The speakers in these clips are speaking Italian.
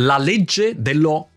la legge dello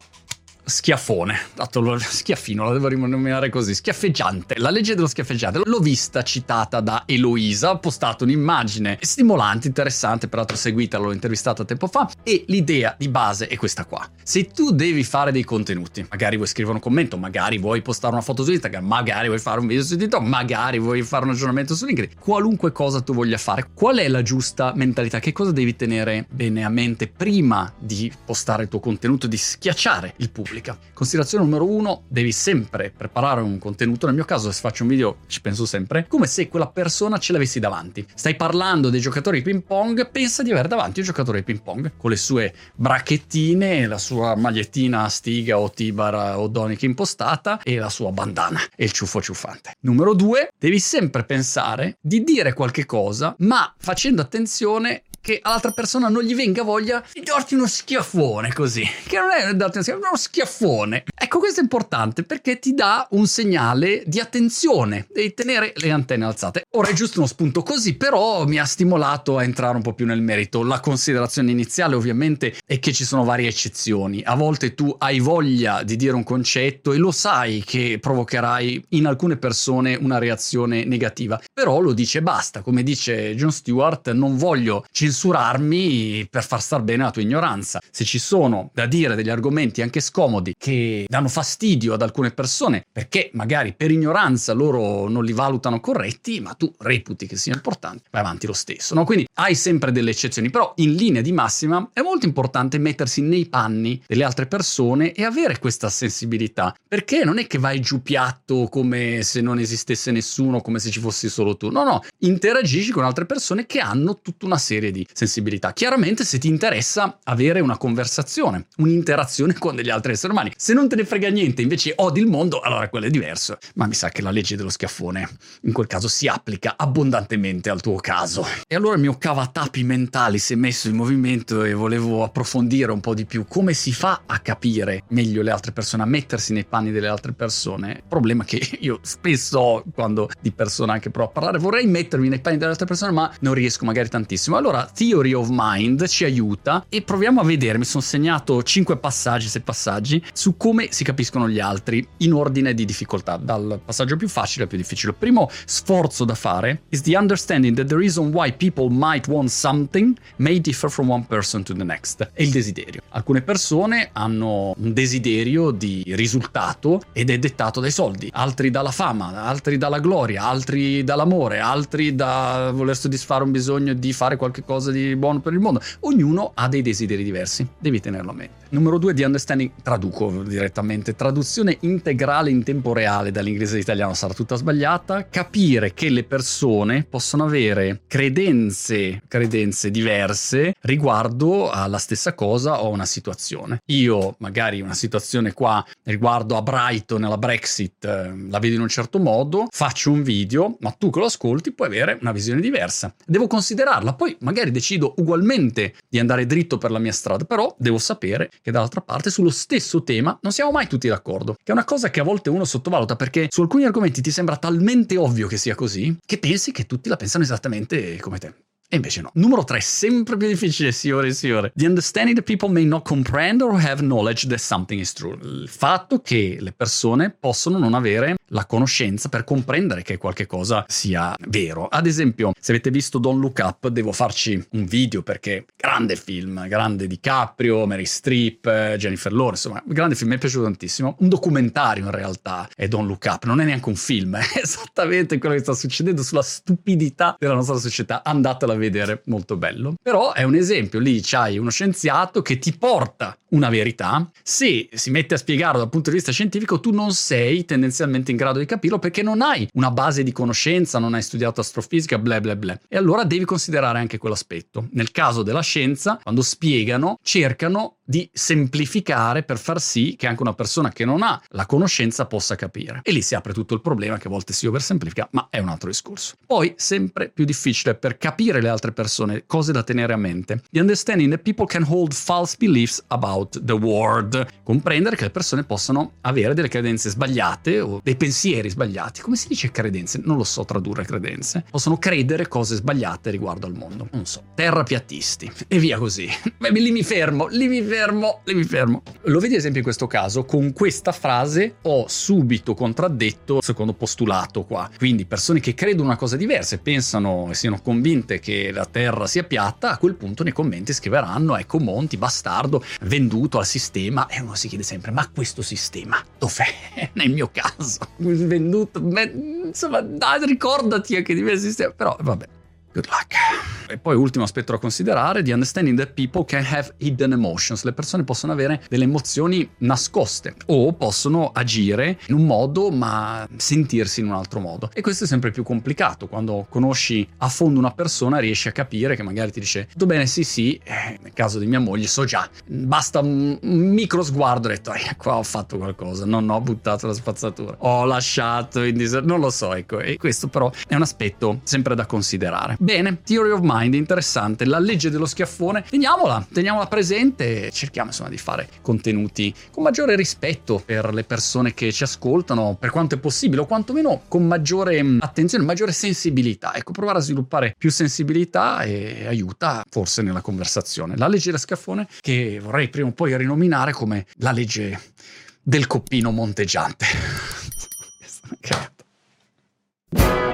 schiaffone, dato lo schiaffino, la devo rinominare così, schiaffeggiante, la legge dello schiaffeggiante. L'ho vista citata da Eloisa, ho postato un'immagine stimolante, interessante, peraltro seguita, l'ho intervistata tempo fa, e l'idea di base è questa qua. Se tu devi fare dei contenuti, magari vuoi scrivere un commento, magari vuoi postare una foto su Instagram, magari vuoi fare un video su TikTok, magari vuoi fare un aggiornamento su LinkedIn, qualunque cosa tu voglia fare, qual è la giusta mentalità? Che cosa devi tenere bene a mente prima di postare il tuo contenuto, di schiacciare il pubblico? Pubblica. Considerazione numero uno, devi sempre preparare un contenuto, nel mio caso se faccio un video ci penso sempre, come se quella persona ce l'avessi davanti. Stai parlando dei giocatori di ping pong, pensa di avere davanti un giocatore di ping pong con le sue bracchettine, la sua magliettina stiga o tibar o donica impostata e la sua bandana e il ciuffo ciuffante. Numero due, devi sempre pensare di dire qualche cosa, ma facendo attenzione che all'altra persona non gli venga voglia di darti uno schiaffone così. Che non è darti uno schiaffone, uno schiaffone. Ecco, questo è importante perché ti dà un segnale di attenzione, devi tenere le antenne alzate. Ora è giusto uno spunto così, però mi ha stimolato a entrare un po' più nel merito. La considerazione iniziale ovviamente è che ci sono varie eccezioni. A volte tu hai voglia di dire un concetto e lo sai che provocherai in alcune persone una reazione negativa, però lo dice basta. Come dice John Stewart, non voglio censurarmi per far star bene la tua ignoranza. Se ci sono da dire degli argomenti anche scomodi che danno fastidio ad alcune persone perché magari per ignoranza loro non li valutano corretti, ma tu reputi che sia importante, vai avanti lo stesso. No? Quindi hai sempre delle eccezioni, però in linea di massima è molto importante mettersi nei panni delle altre persone e avere questa sensibilità, perché non è che vai giù piatto come se non esistesse nessuno, come se ci fossi solo tu. No, no, interagisci con altre persone che hanno tutta una serie di di sensibilità. Chiaramente se ti interessa avere una conversazione, un'interazione con degli altri esseri umani. Se non te ne frega niente, invece odi il mondo, allora quello è diverso. Ma mi sa che la legge dello schiaffone in quel caso si applica abbondantemente al tuo caso. E allora il mio cavatapi mentale si è messo in movimento e volevo approfondire un po' di più come si fa a capire meglio le altre persone, a mettersi nei panni delle altre persone. Problema che io spesso ho quando di persona anche provo a parlare, vorrei mettermi nei panni delle altre persone, ma non riesco magari tantissimo. Allora Theory of Mind ci aiuta e proviamo a vedere, mi sono segnato 5 passaggi, 6 passaggi, su come si capiscono gli altri in ordine di difficoltà, dal passaggio più facile al più difficile. Il primo sforzo da fare is the understanding that the reason why people might want something may differ from one person to the next. È il desiderio. Alcune persone hanno un desiderio di risultato ed è dettato dai soldi, altri dalla fama, altri dalla gloria, altri dall'amore, altri da voler soddisfare un bisogno di fare qualche cosa qualcosa di buono per il mondo. Ognuno ha dei desideri diversi, devi tenerlo a mente. Numero due di understanding, traduco direttamente, traduzione integrale in tempo reale dall'inglese all'italiano sarà tutta sbagliata, capire che le persone possono avere credenze, credenze diverse riguardo alla stessa cosa o una situazione. Io magari una situazione qua riguardo a Brighton, alla Brexit, eh, la vedo in un certo modo, faccio un video, ma tu che lo ascolti puoi avere una visione diversa. Devo considerarla, poi magari decido ugualmente di andare dritto per la mia strada, però devo sapere che dall'altra parte sullo stesso tema non siamo mai tutti d'accordo, che è una cosa che a volte uno sottovaluta perché su alcuni argomenti ti sembra talmente ovvio che sia così che pensi che tutti la pensano esattamente come te. E invece no. Numero 3, sempre più difficile, signore e signore. The understanding that people may not comprehend or have knowledge that something is true. Il fatto che le persone possono non avere la conoscenza per comprendere che qualche cosa sia vero. Ad esempio, se avete visto Don't Look Up, devo farci un video perché grande film, grande DiCaprio, Mary Streep, Jennifer Lawrence, insomma, grande film, mi è piaciuto tantissimo. Un documentario in realtà è Don't Look Up, non è neanche un film, è esattamente quello che sta succedendo sulla stupidità della nostra società. Andatela a vedere, molto bello. Però è un esempio, lì c'hai uno scienziato che ti porta una verità, se si mette a spiegarlo dal punto di vista scientifico, tu non sei tendenzialmente in grado di capirlo perché non hai una base di conoscenza, non hai studiato astrofisica, bla bla bla. E allora devi considerare anche quell'aspetto. Nel caso della scienza, quando spiegano, cercano di semplificare per far sì che anche una persona che non ha la conoscenza possa capire. E lì si apre tutto il problema che a volte si oversemplifica, ma è un altro discorso. Poi, sempre più difficile per capire le altre persone, cose da tenere a mente. The understanding that people can hold false beliefs about the world. Comprendere che le persone possono avere delle credenze sbagliate o dei pensieri sbagliati. Come si dice credenze? Non lo so tradurre credenze. Possono credere cose sbagliate riguardo al mondo. Non so. Terrapiattisti. E via così. Beh, lì mi fermo, lì mi fermo fermo, lì mi fermo. Lo vedi ad esempio in questo caso, con questa frase ho subito contraddetto il secondo postulato qua. Quindi persone che credono una cosa diversa e pensano e siano convinte che la Terra sia piatta, a quel punto nei commenti scriveranno ecco Monti, bastardo, venduto al sistema e uno si chiede sempre ma questo sistema dov'è? Nel mio caso, venduto, beh, insomma dai, ricordati anche di me sistema, però vabbè. Good luck. E poi ultimo aspetto da considerare, the understanding that people can have hidden emotions. Le persone possono avere delle emozioni nascoste o possono agire in un modo ma sentirsi in un altro modo. E questo è sempre più complicato. Quando conosci a fondo una persona riesci a capire che magari ti dice tutto bene, sì sì, eh, nel caso di mia moglie so già, basta un, micro sguardo e ho detto, eh, qua ho fatto qualcosa, non ho buttato la spazzatura, ho lasciato in dis- non lo so, ecco. E questo però è un aspetto sempre da considerare. Bene, Theory of Mind, interessante. La legge dello schiaffone, teniamola, teniamola presente e cerchiamo insomma di fare contenuti con maggiore rispetto per le persone che ci ascoltano, per quanto è possibile, o quantomeno con maggiore mm, attenzione, maggiore sensibilità. Ecco, provare a sviluppare più sensibilità e aiuta forse nella conversazione. La legge dello schiaffone che vorrei prima o poi rinominare come la legge del coppino monteggiante.